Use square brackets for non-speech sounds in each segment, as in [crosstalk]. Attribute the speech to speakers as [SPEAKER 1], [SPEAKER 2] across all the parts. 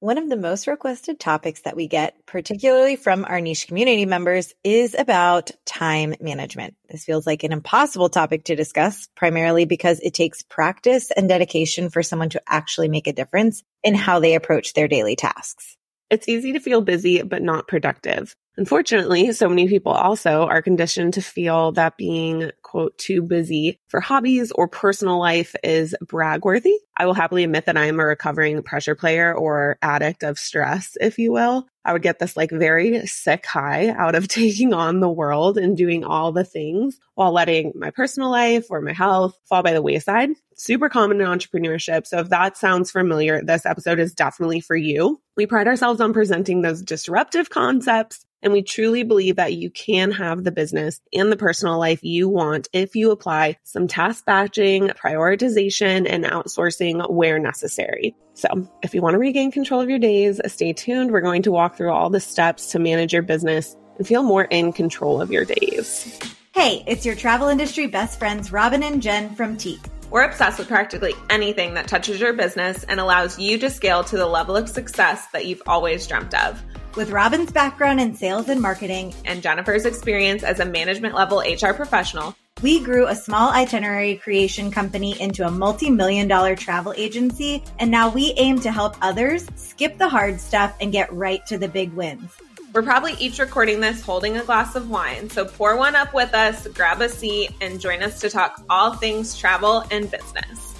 [SPEAKER 1] One of the most requested topics that we get, particularly from our niche community members, is about time management. This feels like an impossible topic to discuss, primarily because it takes practice and dedication for someone to actually make a difference in how they approach their daily tasks.
[SPEAKER 2] It's easy to feel busy, but not productive. Unfortunately, so many people also are conditioned to feel that being quote too busy for hobbies or personal life is brag worthy. I will happily admit that I am a recovering pressure player or addict of stress, if you will. I would get this like very sick high out of [laughs] taking on the world and doing all the things while letting my personal life or my health fall by the wayside. Super common in entrepreneurship. So if that sounds familiar, this episode is definitely for you. We pride ourselves on presenting those disruptive concepts and we truly believe that you can have the business and the personal life you want if you apply some task batching, prioritization, and outsourcing where necessary. So if you want to regain control of your days, stay tuned. We're going to walk through all the steps to manage your business and feel more in control of your days.
[SPEAKER 1] Hey, it's your travel industry best friends, Robin and Jen from Teak.
[SPEAKER 2] We're obsessed with practically anything that touches your business and allows you to scale to the level of success that you've always dreamt of.
[SPEAKER 1] With Robin's background in sales and marketing
[SPEAKER 2] and Jennifer's experience as a management level HR professional,
[SPEAKER 1] we grew a small itinerary creation company into a multi million dollar travel agency, and now we aim to help others skip the hard stuff and get right to the big wins.
[SPEAKER 2] We're probably each recording this holding a glass of wine, so pour one up with us, grab a seat, and join us to talk all things travel and business.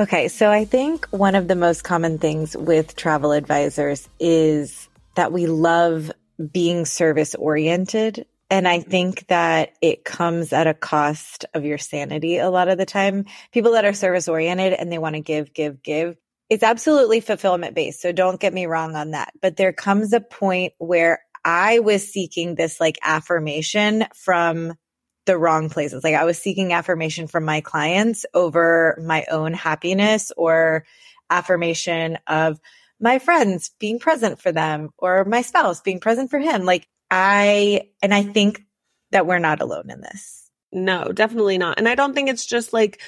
[SPEAKER 1] Okay, so I think one of the most common things with travel advisors is that we love being service oriented. And I think that it comes at a cost of your sanity a lot of the time. People that are service oriented and they want to give, give, give. It's absolutely fulfillment based. So don't get me wrong on that. But there comes a point where I was seeking this like affirmation from the wrong places. Like I was seeking affirmation from my clients over my own happiness or affirmation of my friends being present for them or my spouse being present for him. Like I, and I think that we're not alone in this.
[SPEAKER 2] No, definitely not. And I don't think it's just like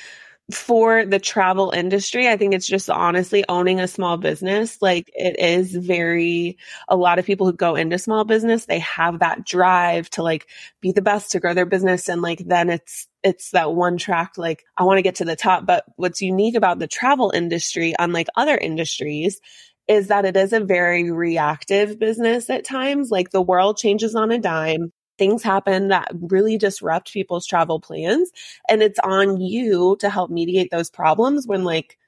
[SPEAKER 2] for the travel industry, I think it's just honestly owning a small business. Like it is very, a lot of people who go into small business, they have that drive to like be the best to grow their business. And like, then it's, it's that one track, like, I want to get to the top. But what's unique about the travel industry, unlike other industries, is that it is a very reactive business at times. Like the world changes on a dime things happen that really disrupt people's travel plans and it's on you to help mediate those problems when like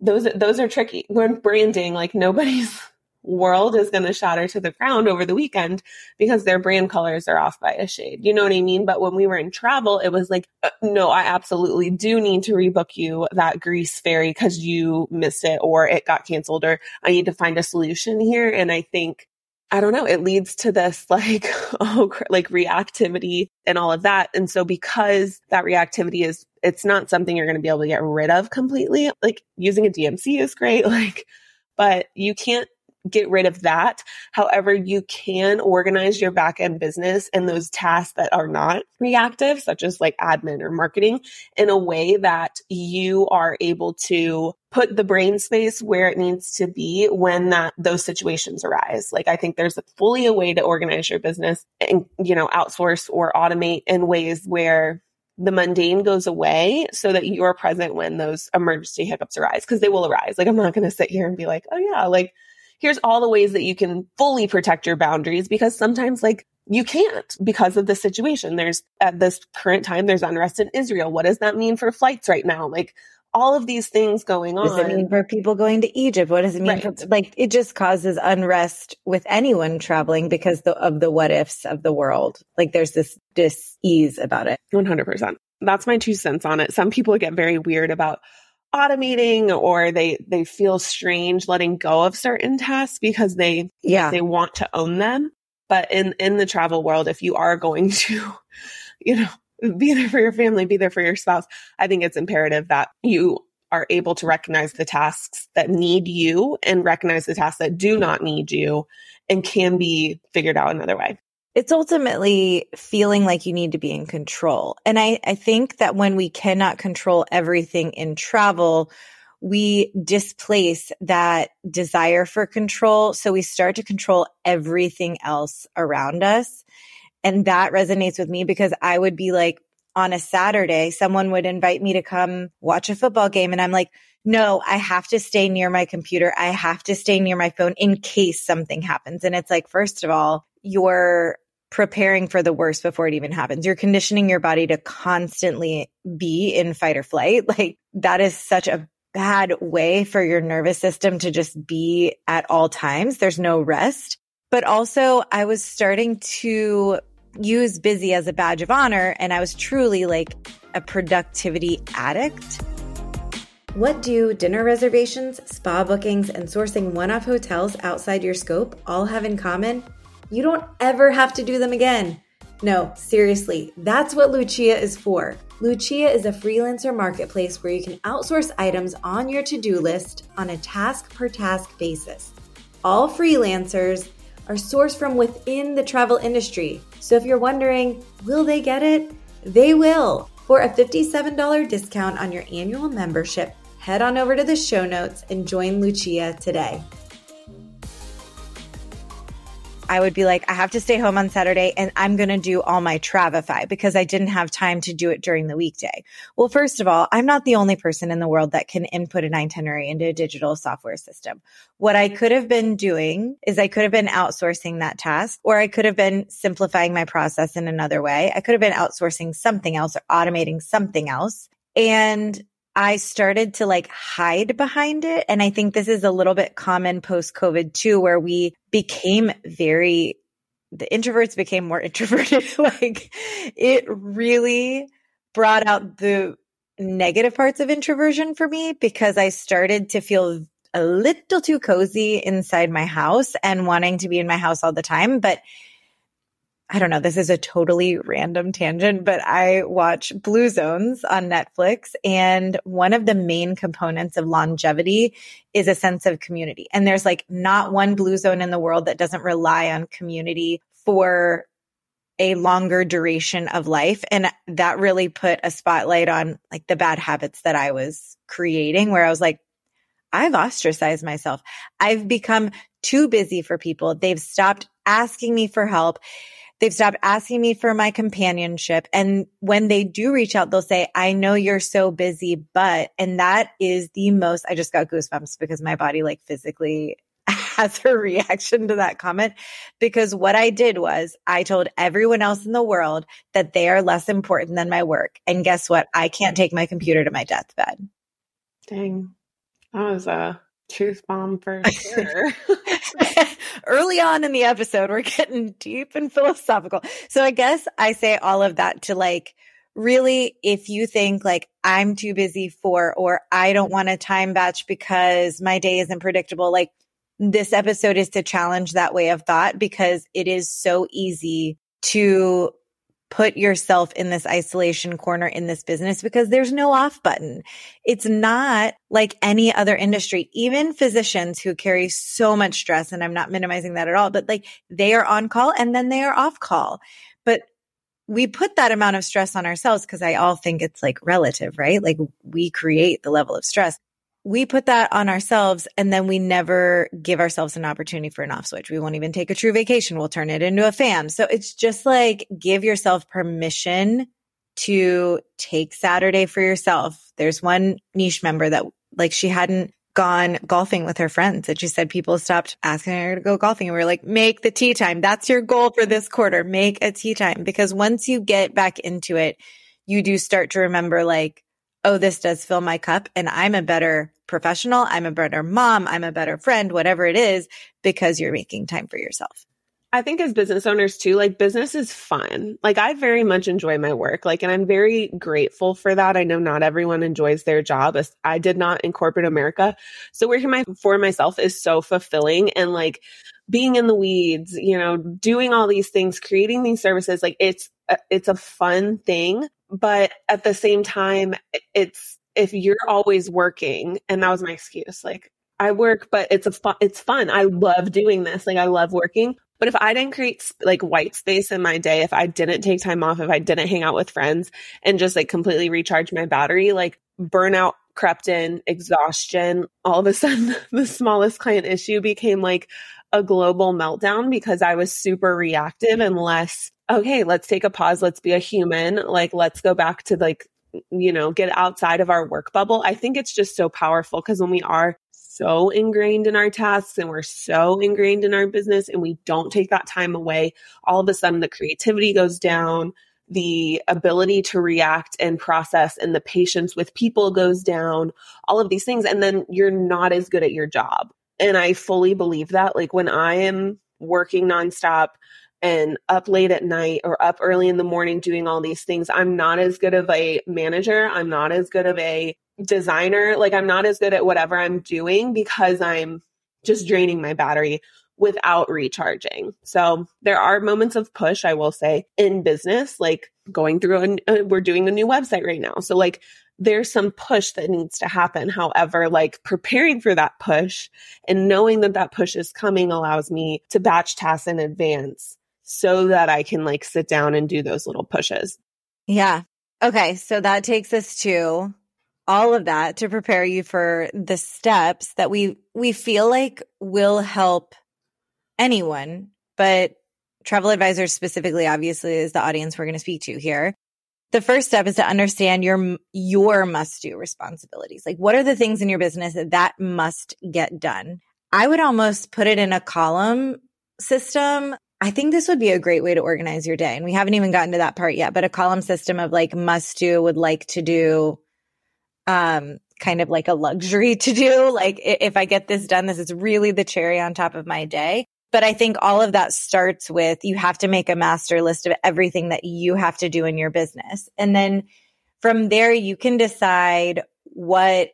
[SPEAKER 2] those those are tricky when branding like nobody's [laughs] world is going to shatter to the ground over the weekend because their brand colors are off by a shade. You know what I mean? But when we were in travel, it was like, uh, no, I absolutely do need to rebook you that Greece ferry because you missed it or it got canceled or I need to find a solution here. And I think I don't know, it leads to this [laughs] like, oh, like reactivity and all of that. And so because that reactivity is, it's not something you're going to be able to get rid of completely. Like using a DMC is great. [laughs] Like, but you can't get rid of that. However, you can organize your back end business and those tasks that are not reactive, such as like admin or marketing in a way that you are able to put the brain space where it needs to be when that those situations arise. Like I think there's a fully a way to organize your business and, you know, outsource or automate in ways where the mundane goes away so that you're present when those emergency hiccups arise because they will arise. Like I'm not going to sit here and be like, "Oh yeah, like here's all the ways that you can fully protect your boundaries because sometimes like you can't because of the situation. There's at this current time, there's unrest in Israel. What does that mean for flights right now? Like all of these things going on.
[SPEAKER 1] What does it mean for people going to Egypt? What does it mean right. for like it just causes unrest with anyone traveling because the, of the what ifs of the world. Like there's this dis ease about it.
[SPEAKER 2] 100%. That's my two cents on it. Some people get very weird about automating or they they feel strange letting go of certain tasks because they yeah they want to own them but in in the travel world if you are going [laughs] to you know be there for your family be there for your spouse i think it's imperative that you are able to recognize the tasks that need you and recognize the tasks that do not need you and can be figured out another way
[SPEAKER 1] it's ultimately feeling like you need to be in control. And I, I think that when we cannot control everything in travel, we displace that desire for control. So we start to control everything else around us. And that resonates with me because I would be like, on a Saturday, someone would invite me to come watch a football game. And I'm like, no, I have to stay near my computer. I have to stay near my phone in case something happens. And it's like, first of all, you're preparing for the worst before it even happens. You're conditioning your body to constantly be in fight or flight. [laughs] Like that is such a bad way for your nervous system to just be at all times. There's no rest. But also I was starting to use busy as a badge of honor and I was truly like a productivity addict. What do dinner reservations, spa bookings, and sourcing one off hotels outside your scope all have in common? You don't ever have to do them again. No, seriously, that's what Lucia is for. Lucia is a freelancer marketplace where you can outsource items on your to do list on a task per task basis. All freelancers are sourced from within the travel industry. So if you're wondering, will they get it? They will. For a $57 discount on your annual membership, head on over to the show notes and join Lucia today. I would be like, I have to stay home on Saturday and I'm going to do all my Travefy because I didn't have time to do it during the weekday. Well, first of all, I'm not the only person in the world that can input an itinerary into a digital software system. What I could have been doing is I could have been outsourcing that task or I could have been simplifying my process in another way. I could have been outsourcing something else or automating something else. And I started to like hide behind it. And I think this is a little bit common post COVID too, where we became very, the introverts became more [laughs] introverted. [laughs] like it really brought out the negative parts of introversion for me because I started to feel a little too cozy inside my house and wanting to be in my house all the time. But I don't know, this is a totally random tangent, but I watch Blue Zones on Netflix. And one of the main components of longevity is a sense of community. And there's like not one Blue Zone in the world that doesn't rely on community for a longer duration of life. And that really put a spotlight on like the bad habits that I was creating, where I was like, I've ostracized myself. I've become too busy for people. They've stopped asking me for help They've stopped asking me for my companionship. And when they do reach out, they'll say, I know you're so busy, but, and that is the most, I just got goosebumps because my body like physically [laughs] has a reaction to that comment because what I did was I told everyone else in the world that they are less important than my work. And guess what? I can't take my computer to my deathbed.
[SPEAKER 2] Dang. That was a truth bomb for [laughs] sure. [laughs]
[SPEAKER 1] Early on in the episode, we're getting deep and philosophical. So I guess I say all of that to like, really, if you think like I'm too busy for, or I don't want a time batch because my day isn't predictable, like this episode is to challenge that way of thought because it is so easy to put yourself in this isolation corner in this business because there's no off button. It's not like any other industry, even physicians who carry so much stress. And I'm not minimizing that at all, but like they are on call and then they are off call. But we put that amount of stress on ourselves because I all think it's like relative, right? Like we create the level of stress we put that on ourselves and then we never give ourselves an opportunity for an off switch. We won't even take a true vacation. We'll turn it into a fan. So it's just like give yourself permission to take Saturday for yourself. There's one niche member that like she hadn't gone golfing with her friends and she said people stopped asking her to go golfing and we are like, make the tee time. That's your goal for this quarter. Make a tee time because once you get back into it, you do start to remember like, oh, this does fill my cup and I'm a better professional. I'm a better mom. I'm a better friend, whatever it is, because you're making time for yourself.
[SPEAKER 2] I think as business owners too, like business is fun. Like I very much enjoy my work. Like, and I'm very grateful for that. I know not everyone enjoys their job. I did not in corporate America. So working my, for myself is so fulfilling and like being in the weeds, you know, doing all these things, creating these services. Like it's, it's a fun thing. But at the same time, it's, if you're always working, and that was my excuse, like I work, but it's a it's fun. I love doing this. Like I love working. But if I didn't create like white space in my day, if I didn't take time off, if I didn't hang out with friends and just like completely recharge my battery, like burnout crept in, exhaustion. All of a [laughs] sudden, the smallest client issue became like a global meltdown because I was super reactive and less, okay, let's take a pause. Let's be a human. Like, let's go back to like, you know, get outside of our work bubble. I think it's just so powerful because when we are so ingrained in our tasks and we're so ingrained in our business and we don't take that time away, all of a sudden the creativity goes down the ability to react and process and the patience with people goes down, all of these things. And then you're not as good at your job. And I fully believe that. Like when I am working nonstop and up late at night or up early in the morning doing all these things, I'm not as good of a manager. I'm not as good of a designer. Like I'm not as good at whatever I'm doing because I'm just draining my battery without recharging. So there are moments of push, I will say, in business, like going through, a, uh, we're doing a new website right now. So like there's some push that needs to happen. However, like preparing for that push and knowing that that push is coming allows me to batch tasks in advance so that I can like sit down and do those little pushes.
[SPEAKER 1] Yeah. Okay. So that takes us to all of that to prepare you for the steps that we we feel like will help anyone, but travel advisors specifically, obviously, is the audience we're going to speak to here. The first step is to understand your your must do responsibilities. Like, what are the things in your business that, that must get done? I would almost put it in a column system. I think this would be a great way to organize your day. And we haven't even gotten to that part yet, but a column system of like must do, would like to do, um, kind of like a luxury [laughs] to do. Like if I get this done, this is really the cherry on top of my day. But I think all of that starts with you have to make a master list of everything that you have to do in your business. And then from there, you can decide what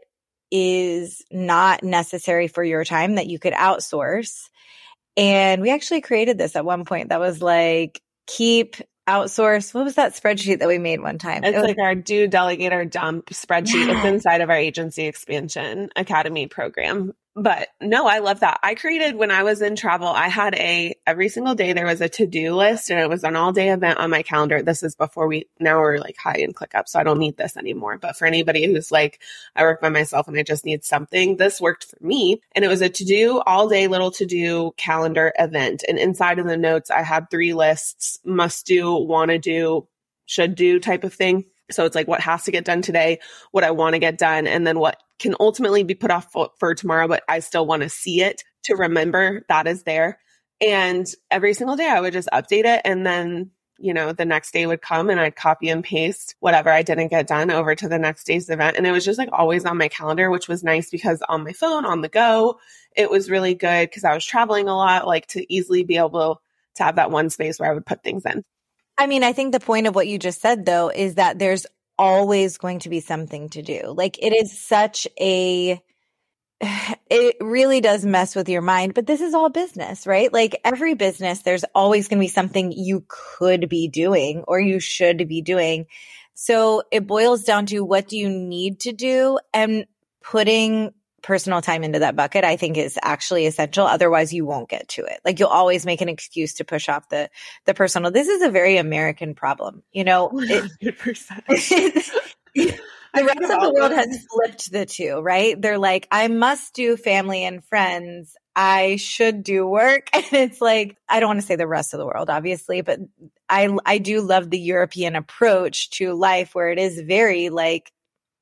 [SPEAKER 1] is not necessary for your time that you could outsource. And we actually created this at one point that was like, keep outsource. What was that spreadsheet that we made one time?
[SPEAKER 2] It's it was, like our do delegate or dump spreadsheet. Yeah. It's inside of our agency expansion academy program but no, I love that. I created when I was in travel, I had a every single day there was a to-do list and it was an all-day event on my calendar. This is before we now we're like high in ClickUp, so I don't need this anymore. But for anybody who's like, I work by myself and I just need something, this worked for me. And it was a to-do all day little to-do calendar event. And inside of the notes, I had three lists, must do, wanna do, should do type of thing. So it's like what has to get done today, what I want to get done, and then what can ultimately be put off for, for tomorrow, but I still want to see it to remember that is there. And every single day I would just update it. And then, you know, the next day would come and I'd copy and paste whatever I didn't get done over to the next day's event. And it was just like always on my calendar, which was nice because on my phone, on the go, it was really good because I was traveling a lot, like to easily be able to have that one space where I would put things in.
[SPEAKER 1] I mean, I think the point of what you just said though is that there's always going to be something to do. Like it is such a [sighs] it really does mess with your mind, but this is all business, right? Like every business, there's always going to be something you could be doing or you should be doing. So it boils down to what do you need to do and putting personal time into that bucket, I think is actually essential. Otherwise you won't get to it. Like you'll always make an excuse to push off the, the personal. This is a very American problem. You know, it, [laughs] the rest of the world has flipped the two, right? They're like, I must do family and friends. I should do work. [laughs] And it's like, I don't want to say the rest of the world, obviously, but I, I do love the European approach to life where it is very like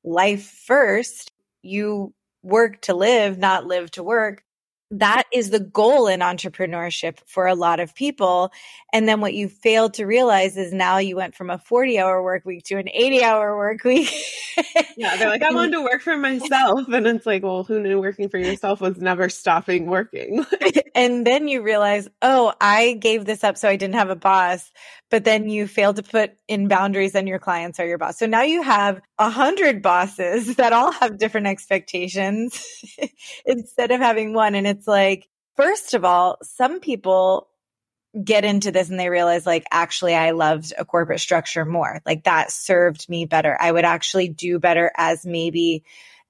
[SPEAKER 1] life first. You work to live, not live to work. That is the goal in entrepreneurship for a lot of people. And then what you fail to realize is now you went from a 40 hour work week to an 80 hour work week. [laughs]
[SPEAKER 2] yeah. They're like, I wanted to work for myself. And it's like, well, who knew working for yourself was never stopping working? [laughs]
[SPEAKER 1] and then you realize, oh, I gave this up so I didn't have a boss, but then you failed to put in boundaries and your clients are your boss. So now you have a hundred bosses [laughs] that all have different expectations instead of having one. And it's like, first of all, some people get into this and they realize like actually I loved a corporate structure more. Like that served me better. I would actually do better as maybe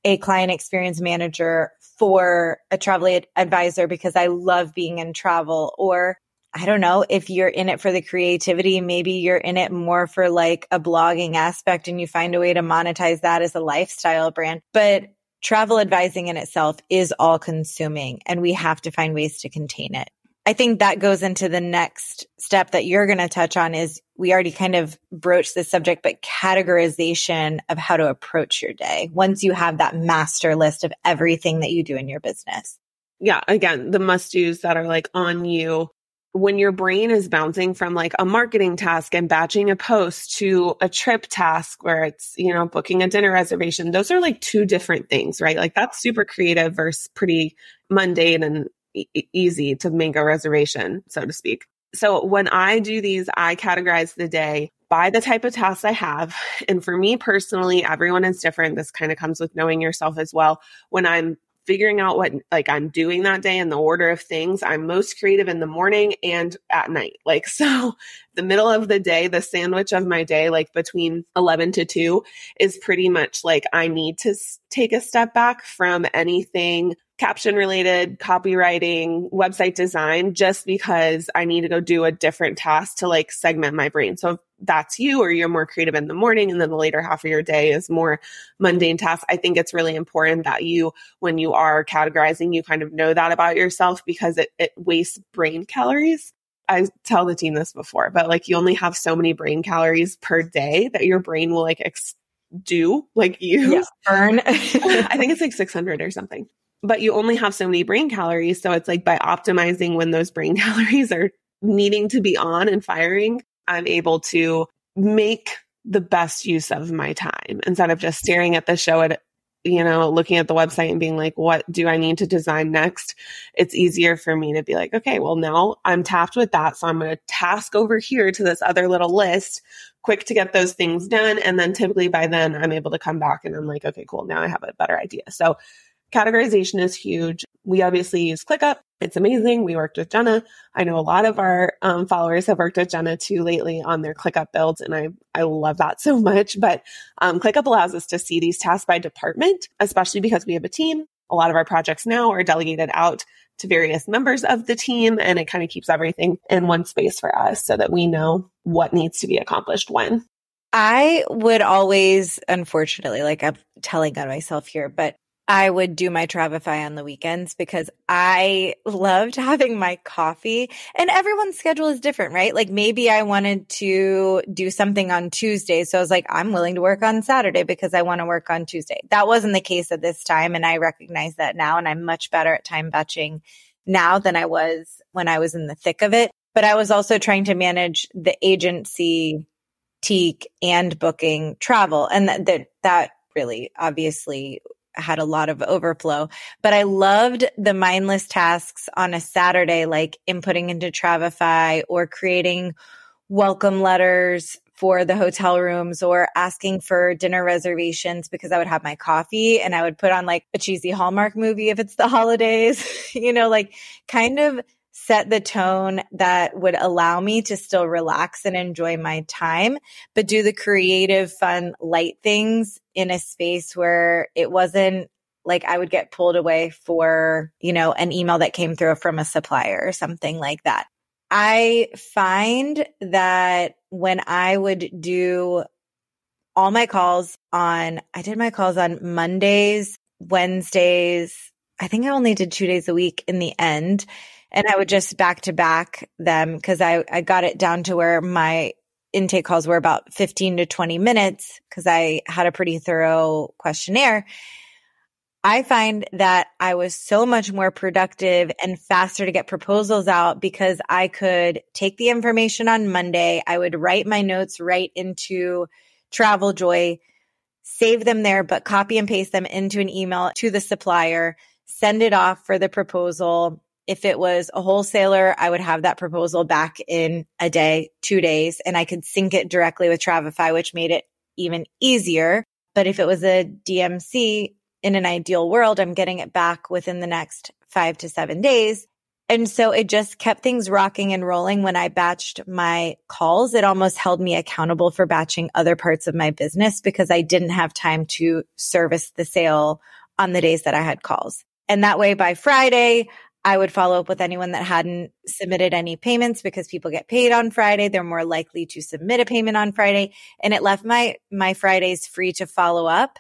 [SPEAKER 1] a client experience manager for a travel ad- advisor because I love being in travel or I don't know if you're in it for the creativity, maybe you're in it more for like a blogging aspect and you find a way to monetize that as a lifestyle brand. But travel advising in itself is all consuming and we have to find ways to contain it. I think that goes into the next step that you're going to touch on is we already kind of broached this subject, but categorization of how to approach your day once you have that master list of everything that you do in your business.
[SPEAKER 2] Yeah. Again, the must do's that are like on you when your brain is bouncing from like a marketing task and batching a post to a trip task where it's, you know, booking a dinner reservation, those are like two different things, right? Like that's super creative versus pretty mundane and e- easy to make a reservation, so to speak. So when I do these, I categorize the day by the type of tasks I have. And for me personally, everyone is different. This kind of comes with knowing yourself as well. When I'm figuring out what like I'm doing that day and the order of things. I'm most creative in the morning and at night. Like [laughs] so the middle of the day, the sandwich of my day like between 11 to 2 is pretty much like I need to take a step back from anything caption related, copywriting, website design, just because I need to go do a different task to like segment my brain. So if that's you or you're more creative in the morning and then the later half of your day is more mundane tasks, I think it's really important that you, when you are categorizing, you kind of know that about yourself because it, it wastes brain calories. I tell the team this before, but like you only have so many brain calories per day that your brain will like ex- do like use
[SPEAKER 1] yeah, burn. [laughs]
[SPEAKER 2] I think it's like 600 or something but you only have so many brain calories. So it's like by optimizing when those brain [laughs] calories are needing to be on and firing, I'm able to make the best use of my time instead of just staring at the show at you know, looking at the website and being like, what do I need to design next? It's easier for me to be like, okay, well, now I'm tapped with that. So I'm going to task over here to this other little list, quick to get those things done. And then typically by then I'm able to come back and I'm like, okay, cool. Now I have a better idea. So Categorization is huge. We obviously use ClickUp. It's amazing. We worked with Jenna. I know a lot of our um, followers have worked with Jenna too lately on their ClickUp builds, and I I love that [laughs] so much. But um, ClickUp allows us to see these tasks by department, especially because we have a team. A lot of our projects now are delegated out to various members of the team, and it kind of keeps everything in one space for us so that we know what needs to be accomplished when.
[SPEAKER 1] I would always, unfortunately, like I'm telling on myself here, but I would do my Travefy on the weekends because I loved [laughs] having my coffee and everyone's schedule is different, right? Like maybe I wanted to do something on Tuesday. So I was like, I'm willing to work on Saturday because I want to work on Tuesday. That wasn't the case at this time. And I recognize that now. And I'm much better at time batching now than I was when I was in the thick of it. But I was also trying to manage the agency, teak and booking travel. And that, that, that really obviously had a lot of overflow, but I loved the mindless tasks on a Saturday, like inputting into Travefy or creating welcome letters for the hotel rooms or asking for dinner reservations because I would have my coffee and I would put on like a cheesy Hallmark movie if it's the [laughs] holidays, you know, like kind of set the tone that would allow me to still relax and enjoy my time, but do the creative, fun, light things in a space where it wasn't like I would get pulled away for, you know, an email that came through from a supplier or something like that. I find that when I would do all my calls on, I did my calls on Mondays, Wednesdays. I think I only did two days a week in the end and I would just back to back them because I, I got it down to where my intake calls were about 15 to 20 minutes because I had a pretty thorough questionnaire. I find that I was so much more productive and faster to get proposals out because I could take the information on Monday. I would write my notes right into Travel Joy, save them there, but copy and paste them into an email to the supplier, send it off for the proposal if it was a wholesaler, I would have that proposal back in a day, two days, and I could sync it directly with Travefy, which made it even easier. But if it was a DMC in an ideal world, I'm getting it back within the next five to seven days. And so it just kept things rocking and rolling when I batched my calls. It almost held me accountable for batching other parts of my business because I didn't have time to service the sale on the days that I had calls. And that way by Friday, I would follow up with anyone that hadn't submitted any payments because people get paid on Friday. They're more likely to submit a payment on Friday. And it left my, my Fridays free to follow up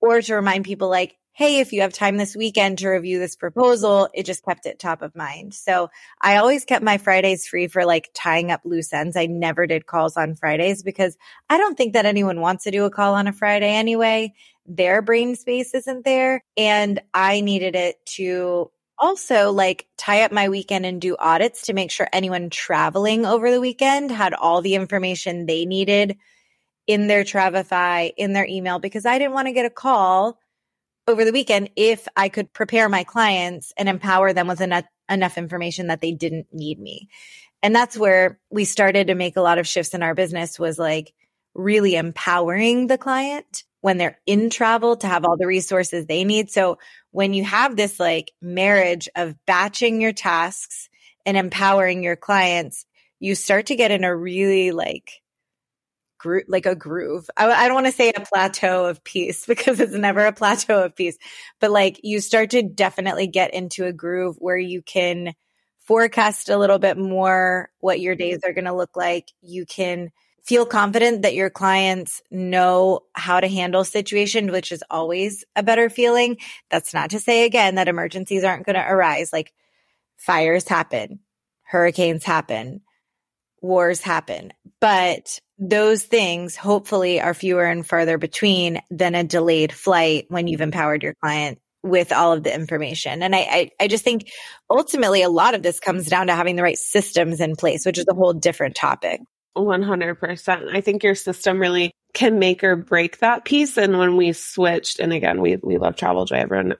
[SPEAKER 1] or to remind people like, Hey, if you have time this weekend to review this proposal, it just kept it top of mind. So I always kept my Fridays free for like tying up loose ends. I never did calls on Fridays because I don't think that anyone wants to do a call on a Friday anyway. Their brain space isn't there. And I needed it to also like tie up my weekend and do audits to make sure anyone traveling over the weekend had all the information they needed in their Travefy, in their email, because I didn't want to get a call over the weekend if I could prepare my clients and empower them with enough, enough information that they didn't need me. And that's where we started to make a lot of shifts in our business was like really empowering the client when they're in travel to have all the resources they need. So when you have this like marriage of batching your tasks and empowering your clients, you start to get in a really like group, like a groove. I, I don't want to say a plateau of peace [laughs] because it's never a plateau of peace, but like you start to definitely get into a groove where you can forecast a little bit more what your mm-hmm. days are going to look like. You can feel confident that your clients know how to handle situations, which is always a better feeling. That's not to say again that emergencies aren't going to arise. Like fires happen, hurricanes happen, wars happen, but those things hopefully are fewer and farther between than a delayed flight when you've empowered your client with all of the information. And I, I, I, just think ultimately a lot of this comes down to having the right systems in place, which is a whole different topic.
[SPEAKER 2] 100%. I think your system really can make or break that piece. And when we switched, and again, we, we love Travel Joy, everyone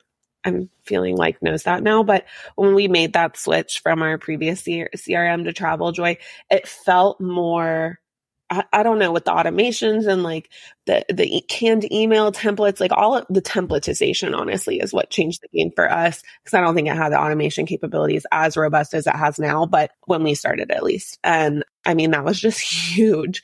[SPEAKER 2] I'm feeling like knows that now. But when we made that switch from our previous CRM to Travel Joy, it felt more I, I, don't know with the automations and like the the canned email templates, like all of the templatization, honestly, is what changed the game for us because I don't think it had the automation capabilities as robust as it has now. But when we started, at least, and I mean that was just [laughs] huge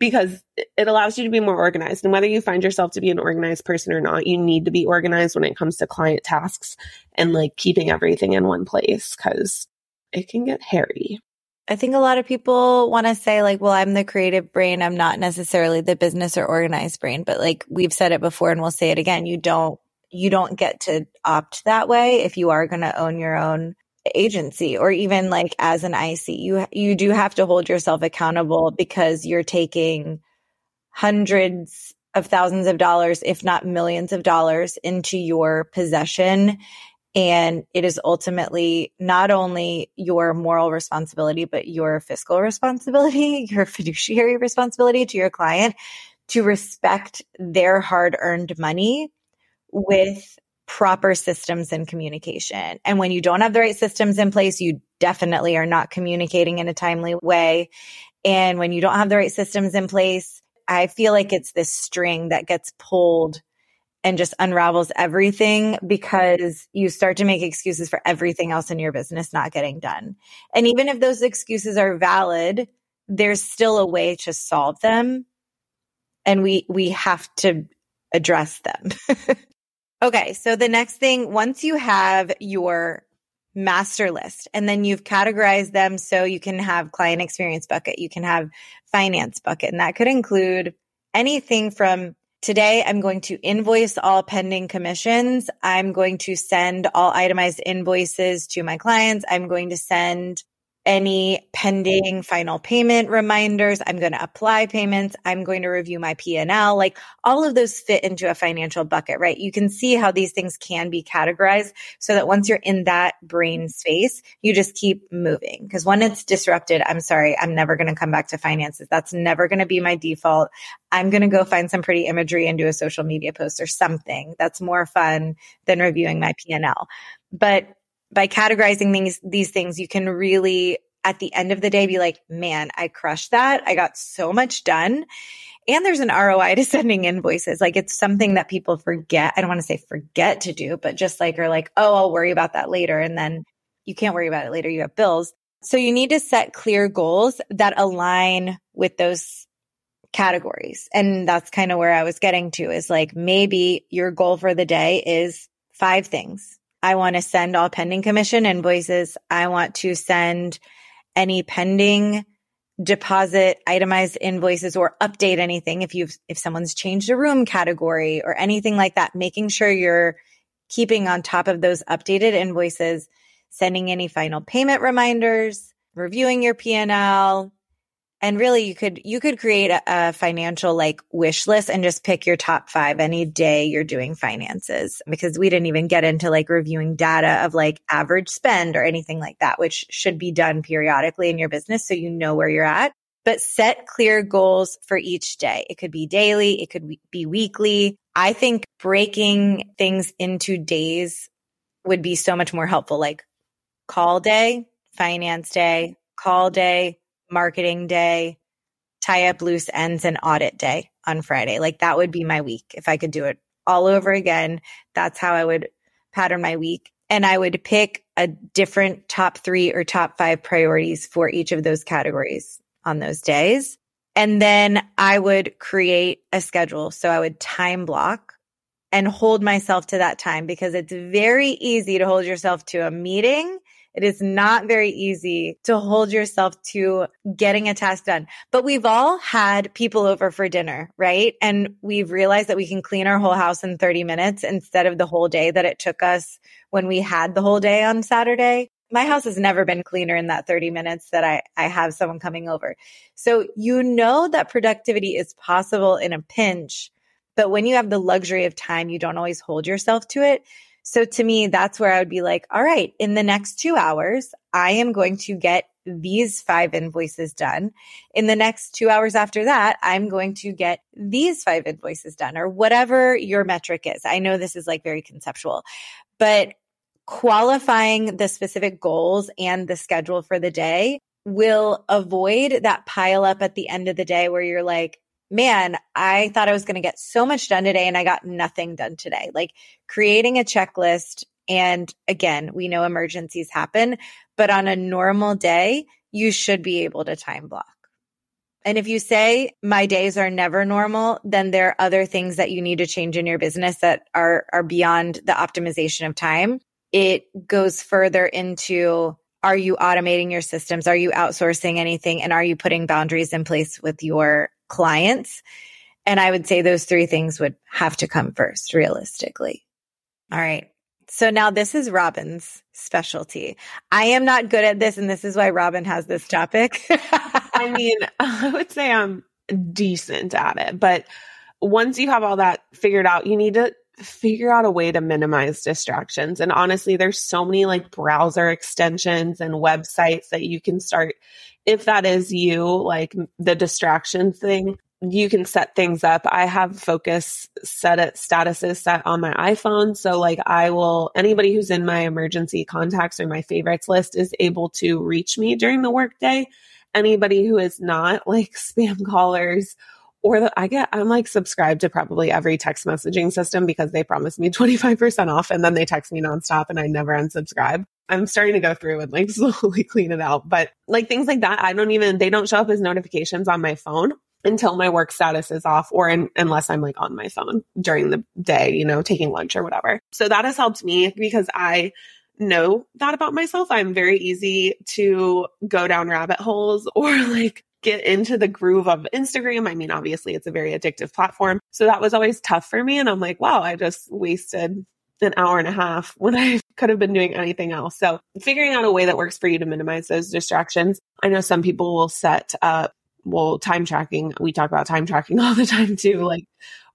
[SPEAKER 2] because it allows you to be more organized. And whether you find yourself to be an organized person or not, you need to be organized when it comes to client tasks and like keeping everything in one place because it can get hairy.
[SPEAKER 1] I think a lot of people want to say like, well, I'm the creative brain. I'm not necessarily the business or organized brain, but like we've said it before and we'll say it again. You don't, you don't get to opt that way if you are going to own your own agency or even like as an IC. You, you do have to hold yourself accountable because you're taking hundreds of thousands of dollars, if not millions of dollars into your possession and it is ultimately not only your moral responsibility, but your fiscal responsibility, [laughs] your fiduciary responsibility to your client to respect their hard earned money with proper systems and communication. And when you don't have the right systems in place, you definitely are not communicating in a timely way. And when you don't have the right systems in place, I feel like it's this string that gets pulled and just unravels everything because you start to make excuses for everything else in your business not getting done. And even if those excuses are valid, there's still a way to solve them. And we, we have to address them. [laughs] okay. So the next thing, once you have your master list and then you've categorized them so you can have client experience bucket, you can have finance bucket, and that could include anything from Today, I'm going to invoice all pending commissions. I'm going to send all itemized invoices to my clients. I'm going to send any pending final payment reminders. I'm going to apply payments. I'm going to review my P&L. Like all of those fit into a financial bucket, right? You can see how these things can be categorized so that once you're in that brain space, you just keep moving. Cause when it's disrupted, I'm sorry, I'm never going to come back to finances. That's never going to be my default. I'm going to go find some pretty imagery and do a social media post or something that's more fun than reviewing my P&L. But by categorizing these these things, you can really at the end of the day be like, man, I crushed that. I got so much done. And there's an ROI to [laughs] sending invoices. Like it's something that people forget. I don't want to say forget to do, but just like are like, oh, I'll worry about that later. And then you can't worry about it later. You have bills. So you need to set clear goals that align with those categories. And that's kind of where I was getting to is like maybe your goal for the day is five things I want to send all pending commission invoices. I want to send any pending deposit itemized invoices or update anything if you've if someone's changed a room category or anything like that making sure you're keeping on top of those updated invoices sending any final payment reminders reviewing your P&L and really you could you could create a, a, financial like wish list and just pick your top five any day you're doing finances. Because we didn't even get into like reviewing data of like average spend or anything like that which should be done periodically in your business so you know where you're at. But set clear goals for each day. It could be daily it could be weekly. I think breaking things into days would be so much more helpful like call day finance day call day marketing day, tie up loose ends and audit day on Friday. Like that would be my week. If I could do it all over again, that's how I would pattern my week. And I would pick a different top three or top five priorities for each of those categories on those days. And then I would create a schedule. So I would time block and hold myself to that time because it's very easy to hold yourself to a meeting it is not very easy to hold yourself to getting a task done. But we've all had people over for dinner, right? And we've realized that we can clean our whole house in 30 minutes instead of the whole day that it took us when we had the whole day on Saturday. My house has never been cleaner in that 30 minutes that I, I have someone coming over. So you know that productivity is possible in a pinch. But when you have the luxury of time, you don't always hold yourself to it. So to me, that's where I would be like, all right, in the next two hours, I am going to get these five invoices done. In the next two hours after that, I'm going to get these five invoices done or whatever your metric is. I know this is like very conceptual, but qualifying the specific goals and the schedule for the day will avoid that pile up at the end of the day where you're like, man, I thought I was going to get so much done today and I got nothing done today. Like creating a checklist. And again, we know emergencies happen, but on a normal day, you should be able to time block. And if you say my days are never normal, then there are other things that you need to change in your business that are, are beyond the optimization of time. It goes further into are you automating your systems? Are you outsourcing anything? And are you putting boundaries in place with your clients. And I would say those three things would have to come first, realistically. All right. So now this is Robin's specialty. I am not good at this, and this is why Robin has this topic. [laughs]
[SPEAKER 2] I mean, [laughs] I would say I'm decent at it, but once you have all that figured out, you need to figure out a way to minimize distractions. And honestly, there's so many like browser extensions and websites that you can start if that is you, like the distraction thing, you can set things up. I have focus set at statuses set on my iPhone. So like I will, anybody who's in my emergency contacts or my favorites list is able to reach me during the workday. Anybody who is not like [laughs] spam callers or the, I get, I'm like subscribed to probably every text messaging system because they promise me [laughs] 25% off and then they text me nonstop and I never unsubscribe. I'm starting to go through and like [laughs] slowly clean it out. But like things like that, I don't even, they don't show up as notifications on my phone until my work status is off or in, unless I'm like on my phone during the day, you know, taking lunch or whatever. So that has helped me because I know that about myself. I'm very easy to go down rabbit holes [laughs] or like get into the groove of Instagram. I mean, obviously it's a very addictive platform. So that was always tough for me. And I'm like, wow, I just wasted an hour and a half [laughs] when I could have been doing anything else. So figuring out a way that works for you to minimize those distractions. I know some people will set up well, time tracking, we talk about time tracking [laughs] all the time too. Like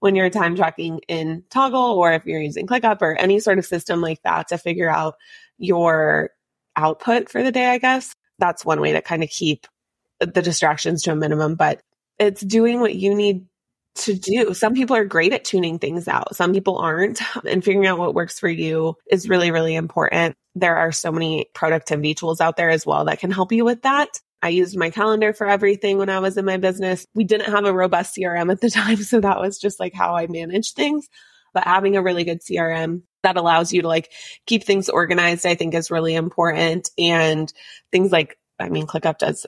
[SPEAKER 2] when you're time tracking in Toggl or if you're using ClickUp or any sort of system like that to figure out your output for the day, I guess that's one way to kind of keep the distractions to a minimum, but it's doing what you need to do. Some people are great at tuning things out. Some people aren't. [laughs] And figuring out what works for you is really, really important. There are so many productivity tools out there as well that can help you with that. I used my calendar for everything when I was in my business. We didn't have a robust CRM at the [laughs] time. So that was just like how I managed things. But having a really good CRM that allows you to like keep things organized, I think is really important. And things like, I mean, ClickUp does,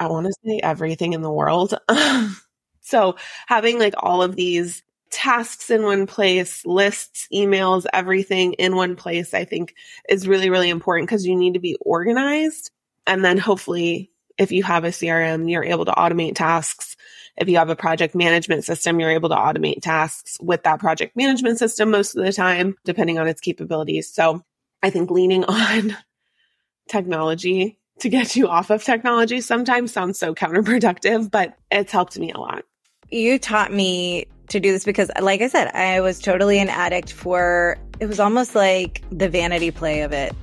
[SPEAKER 2] I want to say everything in the world. [laughs] So having like all of these tasks in one place, lists, emails, everything in one place, I think is really, really important because you need to be organized. And then hopefully, if you have a CRM, you're able to automate tasks. If you have a project management system, you're able to automate tasks with that project management system most of the time, depending on its capabilities. So I think leaning [laughs] on technology to get you off of technology sometimes sounds so counterproductive, but it's helped me a lot.
[SPEAKER 1] You taught me to do this because, like I said, I was totally an addict for it was almost like the vanity play of it.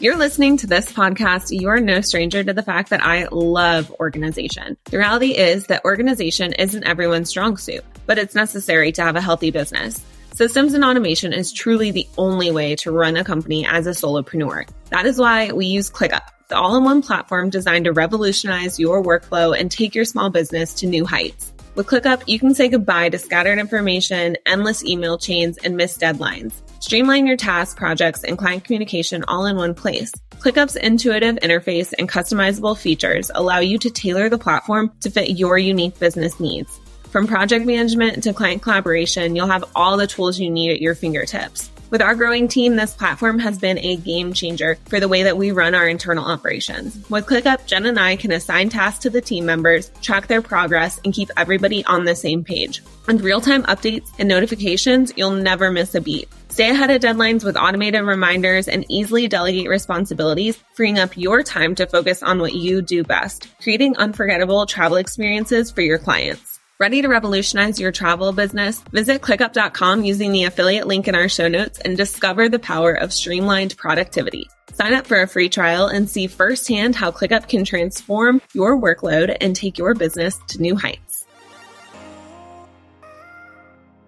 [SPEAKER 2] You're listening to this podcast. You're no stranger to the fact that I love organization. The reality is that organization isn't everyone's strong suit, but it's necessary to have a healthy business. Systems and automation is truly the only way to run a company as a solopreneur. That is why we use ClickUp, the all-in-one platform designed to revolutionize your workflow and take your small business to new heights. With ClickUp, you can say goodbye to scattered information, endless email chains, and missed deadlines. Streamline your tasks, projects, and client communication all in one place. ClickUp's intuitive interface and customizable features allow you to tailor the platform to fit your unique business needs. From project management to client collaboration, you'll have all the tools you need at your fingertips. With our growing team, this platform has been a game changer for the way that we run our internal operations. With ClickUp, Jen and I can assign tasks to the team members, track their progress, and keep everybody on the same page. With real-time updates and notifications, you'll never miss a beat. Stay ahead of deadlines with automated reminders and easily delegate responsibilities, freeing up your time to focus on what you do best, creating unforgettable travel experiences for your clients. Ready to revolutionize your travel business? Visit clickup.com using the affiliate link in our show notes and discover the power of streamlined productivity. Sign up for a free trial and see firsthand how ClickUp can transform your workload and take your business to new heights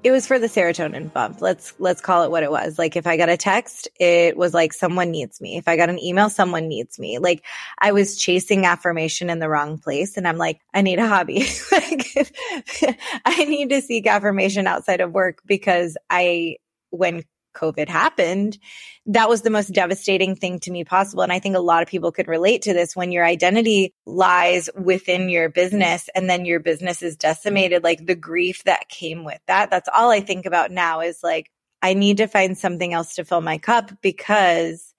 [SPEAKER 1] it was for the serotonin bump. Let's let's call it what it was. Like if I got a text, it was like someone needs me. If I got an email, someone needs me. Like I was chasing affirmation in the wrong place and I'm like, I need a hobby. [laughs] like [laughs] I need to seek affirmation outside of work because I when COVID happened, that was the most devastating thing to me possible. And I think a lot of people could relate to this when your identity lies within your business and then your business is decimated, like the grief that came with that. That's all I think about now is like, I need to find something else to fill my cup because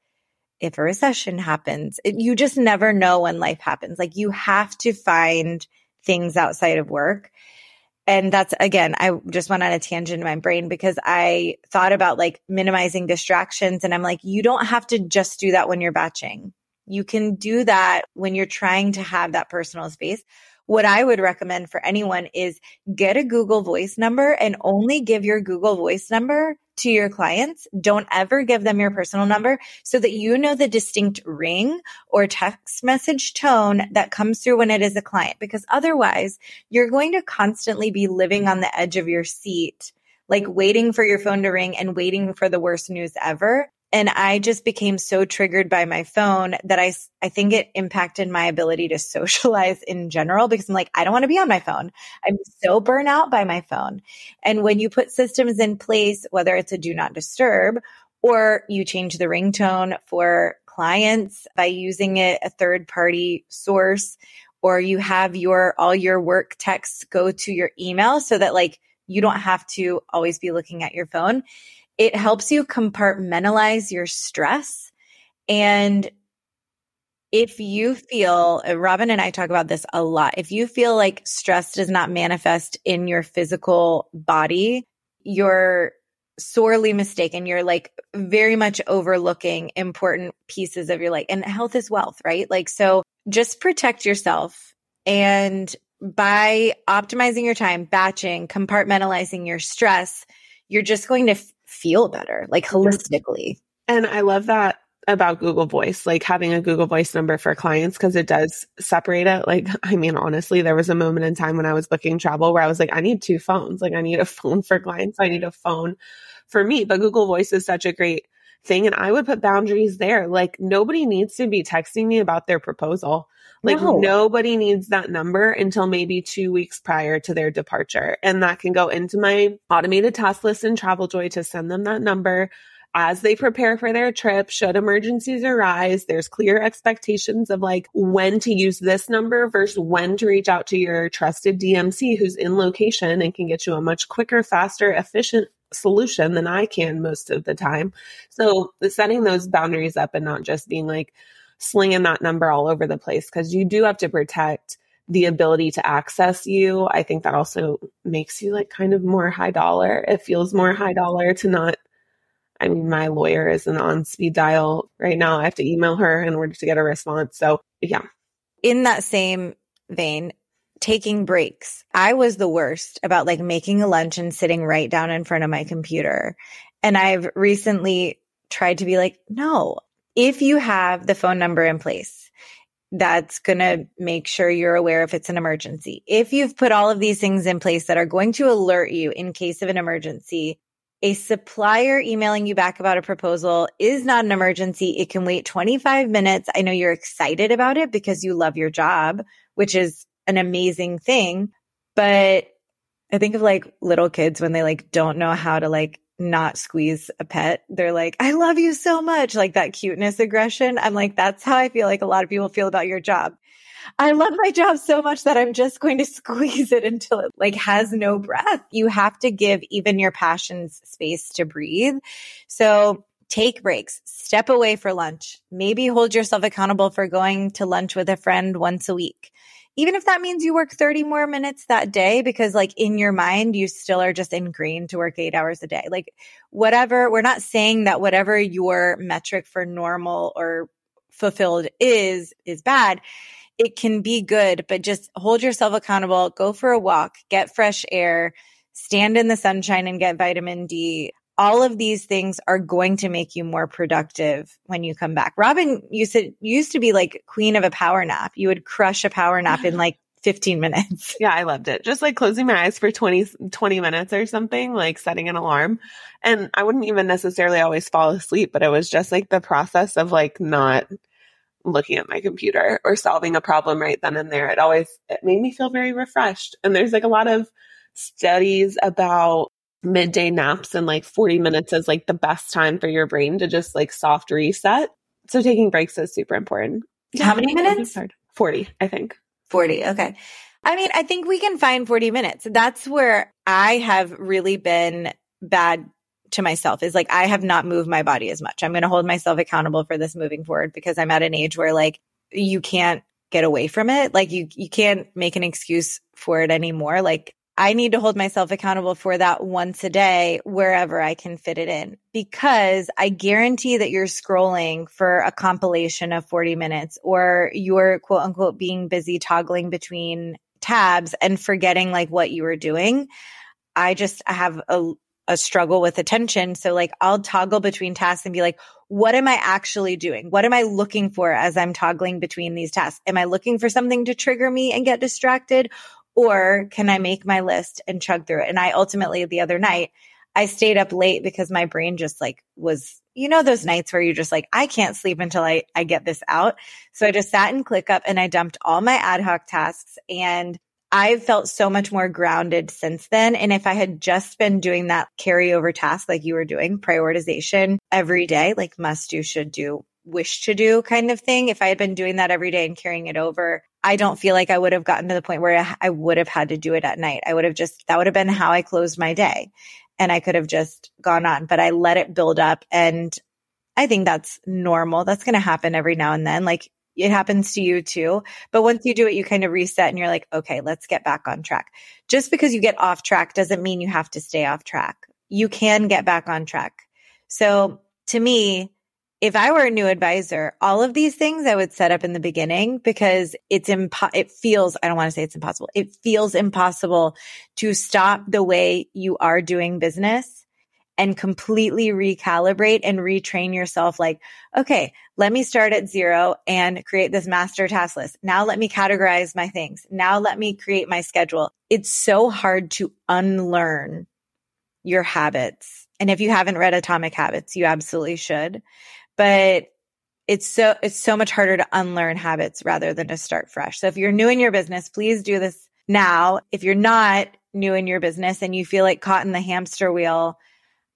[SPEAKER 1] if a recession happens, it, you just never know when life happens. Like you have to find things outside of work and that's again, I just went on a tangent in my brain because I thought about like minimizing distractions. And I'm like, you don't have to just do that when you're batching. You can do that when you're trying to have that personal space. What I would recommend for anyone is get a Google Voice number and only give your Google Voice number to your clients. Don't ever give them your mm-hmm. personal number so that you know the distinct ring or text message tone that comes through when it is a client, because otherwise you're going to constantly be living on the edge of your seat, like waiting for your phone to ring and waiting for the worst news ever. And I just became so triggered by my phone that I, I think it impacted my ability to [laughs] socialize in general because I'm like, I don't want to be on my phone. I'm so burnt out by my phone. And when you put systems in place, whether it's a do not disturb or you change the ringtone for clients by using it a third party source, or you have your, all your work texts go to your email so that like you don't have to always be looking at your phone it helps you compartmentalize your stress. And if you feel, uh, Robin and I talk about this a lot. If you feel like stress does not manifest in your physical body, you're sorely mistaken. You're like very much overlooking important pieces of your life and health is wealth, right? Like, so just protect yourself and by optimizing your time, batching, compartmentalizing your stress, you're just going to feel better, like holistically.
[SPEAKER 2] And I love that about Google Voice, like having a Google Voice number for clients because it does separate it. Like, [laughs] I mean, honestly, there was a moment in time when I was booking travel where I was like, I need two phones. Like, I need a [laughs] phone for clients, I need a phone for me. But Google Voice is such a great thing. And I would put boundaries there. Like, nobody needs to be texting me about their proposal. Like no. nobody needs that number until maybe two weeks prior to their departure. And that can go into my automated task list in Traveljoy to send them that number as they prepare for their trip, should emergencies arise, there's clear expectations of like when to use this number versus when to reach out to your trusted DMC who's in location and can get you a much quicker, faster, efficient solution than I can most of the time. So setting those boundaries up and not just being like slinging that number all over the place because you do have to protect the ability to access you. I think that also makes you like kind of more high dollar. It feels more high dollar to not. I mean, my lawyer isn't on speed dial right now. I have to email her in order to get a response. So, yeah.
[SPEAKER 1] In that same vein, taking breaks. I was the worst about like making a lunch and sitting right down in front of my computer. And I've recently tried to be like, no, if you have the phone number in place, that's going to make sure you're aware if it's an emergency. If you've put all of these things in place that are going to alert you in case of an emergency, a supplier emailing you back about a proposal is not an emergency. It can wait 25 minutes. I know you're excited about it because you love your job, which is an amazing thing. But I think of like little kids when they like don't know how to like not squeeze a pet. They're like, I love you so much. Like that cuteness aggression. I'm like, that's how I feel like a lot of people feel about your job. I love my job so much that I'm just going to [laughs] squeeze it until it like has no breath. You have to give even your passions space to breathe. So take breaks, step away for lunch, maybe hold yourself accountable for going to lunch with a friend once a week even if that means you work 30 more minutes that day, because like in your mind, you still are just ingrained to work eight hours a day. Like whatever, we're not saying that whatever your metric for normal or fulfilled is, is bad. It can be good, but just hold yourself accountable, go for a walk, get fresh air, stand in the sunshine and get vitamin D all of these things are going to make you more productive when you come back. Robin, you said used to be like queen of a power nap. You would crush a power nap in like 15 minutes. [laughs]
[SPEAKER 2] Yeah, I loved it. Just like closing my eyes for 20, 20 minutes or something, like setting an alarm. And I wouldn't even necessarily always fall asleep, but it was just like the process of like not looking at my computer or solving a problem right then and there. It always, it made me feel very refreshed. And there's like a lot of studies about midday naps and like 40 minutes is like the best time for your brain to just like soft reset. So taking breaks is super important.
[SPEAKER 1] How many minutes?
[SPEAKER 2] 40, I think.
[SPEAKER 1] 40. Okay. I mean, I think we can find 40 minutes. That's where I have really been bad to myself is like, I have not moved my body as much. I'm going to hold myself accountable for this moving forward because I'm at an age where like you can't get away from it. Like you, you can't make an excuse for it anymore. Like I need to hold myself accountable for that once a day, wherever I can fit it in, because I guarantee that you're scrolling for a compilation of 40 minutes or you're quote unquote being busy toggling between tabs and forgetting like what you were doing. I just have a, a struggle with attention. So like I'll toggle between tasks and be like, what am I actually doing? What am I looking for as I'm toggling between these tasks? Am I looking for something to trigger me and get distracted? Or can I make my list and chug through it? And I ultimately the other night, I stayed up late because my brain just like was, you know, those nights where you're just like, I can't sleep until I, I get this out. So I just sat in ClickUp and I dumped all my ad hoc tasks and I've felt so much more grounded since then. And if I had just been doing that carryover task like you were doing, prioritization every day, like must do, should do, wish to do kind of thing, if I had been doing that every day and carrying it over, I don't feel like I would have gotten to the point where I would have had to do it at night. I would have just, that would have been how I closed my day and I could have just gone on, but I let it build up. And I think that's normal. That's going to happen every now and then. Like it happens to you too. But once you do it, you kind of reset and you're like, okay, let's get back on track. Just because you get off track doesn't mean you have to stay off track. You can get back on track. So to me, if I were a new advisor, all of these things I would set up in the beginning because it's impo- it feels, I don't want to say it's impossible. It feels impossible to stop the way you are doing business and completely recalibrate and retrain yourself like, okay, let me start at zero and create this master task list. Now let me categorize my things. Now let me create my schedule. It's so hard to unlearn your habits. And if you haven't read Atomic Habits, you absolutely should but it's so it's so much harder to unlearn habits rather than to start fresh. So if you're new in your business, please do this now. If you're not new in your business and you feel like caught in the hamster wheel,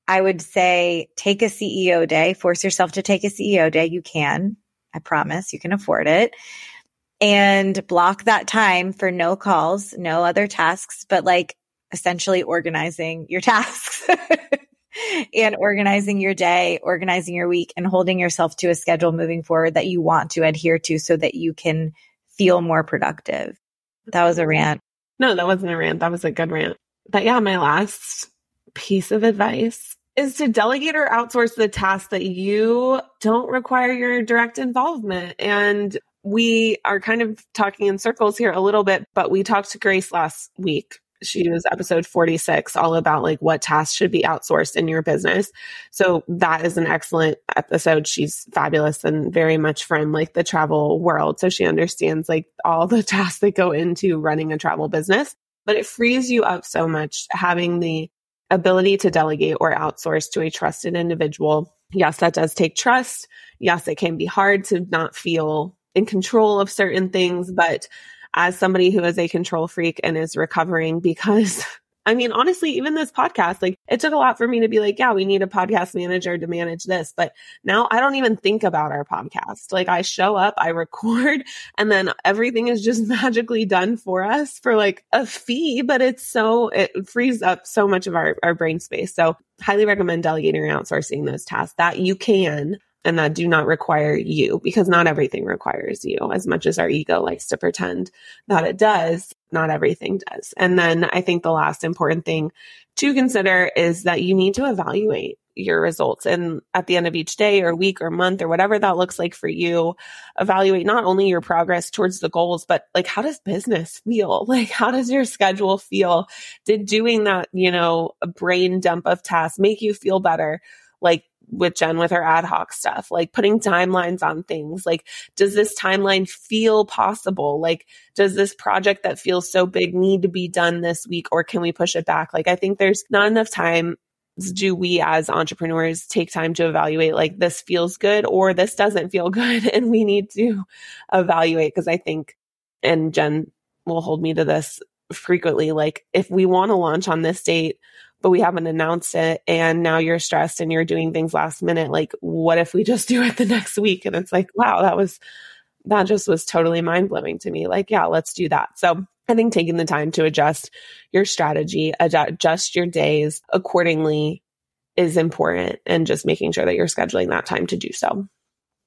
[SPEAKER 1] I would say take a CEO day, force yourself to take a CEO day. You can. I promise you can afford it. And block that time for no calls, no other tasks, but like essentially organizing your [laughs] tasks and organizing your day, organizing your week and holding yourself to a schedule moving forward that you want to adhere to so that you can feel more productive. That was a rant.
[SPEAKER 2] No, that wasn't a rant. That was a good rant. But yeah, my last piece of advice is to delegate or outsource the tasks that you don't require your direct involvement. And we are kind of talking in circles here a little bit, but we talked to Grace last week. She was episode 46, all about like what tasks should be outsourced in your business. So that is an excellent episode. She's fabulous and very much from like the travel world. So she understands like all the [laughs] tasks that go into running a travel business, but it frees you up so much having the ability to delegate or outsource to a trusted individual. Yes, that does take trust. Yes, it can be hard to not feel in control of certain things, but as somebody who is a control freak and is recovering because [laughs] I mean, honestly, even this podcast, like it took a lot for me to be like, yeah, we need a podcast manager to manage this. But now I don't even think about our podcast. Like I show up, I record, [laughs] and then everything is just [laughs] magically done for us for like a fee, but it's so, it frees up so much of our, our brain space. So highly recommend delegating or outsourcing those tasks that you can and that do not require you because not everything requires you as much as our ego likes to pretend that it does. Not everything does. And then I think the last important thing to consider is that you need to evaluate your results. And at the end of each day or week or month or whatever that looks like for you, evaluate not only your progress towards the goals, but like, how does business feel? [laughs] Like, how does your schedule feel? Did doing that, you know, a brain dump of tasks make you feel better? Like, with Jen with her ad hoc stuff, like putting timelines on things. Like, does this timeline feel possible? Like, does this project that feels so big need to be done this week or can we push it back? Like, I think there's not enough time. Do we as entrepreneurs take time to evaluate like this feels good or this doesn't feel [laughs] good? And we need to evaluate because I think, and Jen will hold me to this frequently, like if we want to launch on this date, but we haven't announced it. And now you're stressed and you're doing things last minute. Like what if we just [laughs] do it the next week? And it's like wow that was that just was totally mind blowing to me. Like yeah let's do that. So i think taking the time to adjust your strategy adjust your days accordingly is important and just making sure that you're scheduling that time to do so.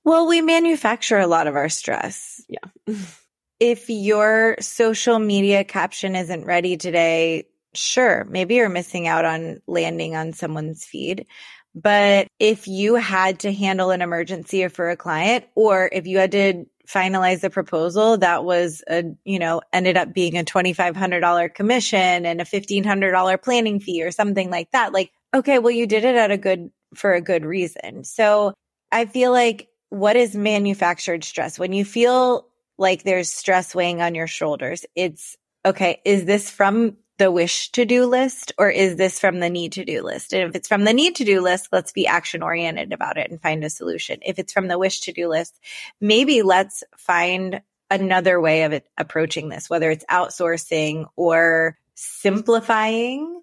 [SPEAKER 1] Well we manufacture a lot of our stress.
[SPEAKER 2] Yeah. [laughs]
[SPEAKER 1] If your social media caption isn't ready today sure, maybe you're missing out on landing on someone's feed. But if you had to handle an emergency for a client, or if you had to finalize the proposal that was a, you know, ended up being a $2,500 commission and a $1,500 planning fee or something like that, like, okay, well, you did it at a good, for a good reason. So I feel like what is manufactured stress? When you feel like there's stress weighing on your shoulders, it's okay, is this from the wish to do list or is this from the need to do list? And if it's from the need to do list, let's be action oriented about it and find a solution. If it's from the wish to do list, maybe let's find another way of approaching this, whether it's outsourcing or simplifying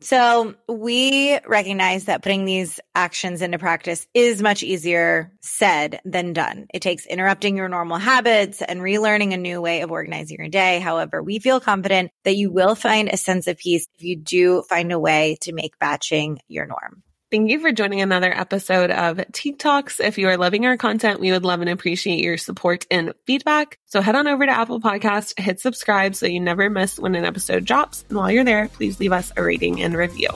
[SPEAKER 1] so we recognize that putting these actions into practice is much easier said than done. It takes interrupting your normal habits and relearning a new way of organizing your day. However, we feel confident that you will find a sense of peace if you do find a way to make batching your norm.
[SPEAKER 2] Thank you for joining another episode of Teak Talks. If you are loving our content, we would love and appreciate your support and feedback. So head on over to Apple Podcast, hit subscribe so you never miss when an episode drops. And while you're there, please leave us a rating and review.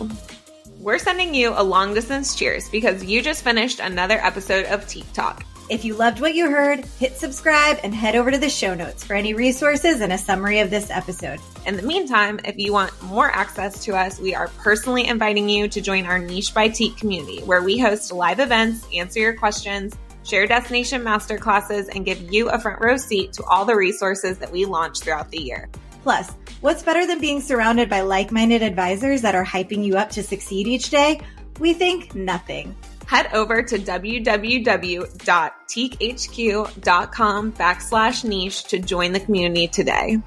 [SPEAKER 2] We're sending you a long distance cheers because you just finished another episode of Teak Talk.
[SPEAKER 1] If you loved what you heard, hit subscribe and head over to the show notes for any resources and a summary of this episode.
[SPEAKER 2] In the meantime, if you want more access to us, we are personally inviting you to join our Niche by Teak community, where we host live events, answer your questions, share destination masterclasses, and give you a front row seat to all the resources that we launch throughout the year.
[SPEAKER 1] Plus, what's better than being surrounded by like minded advisors that are hyping you up to succeed each day? We think nothing
[SPEAKER 2] head over to www.teakhq.com backslash niche to join the community today.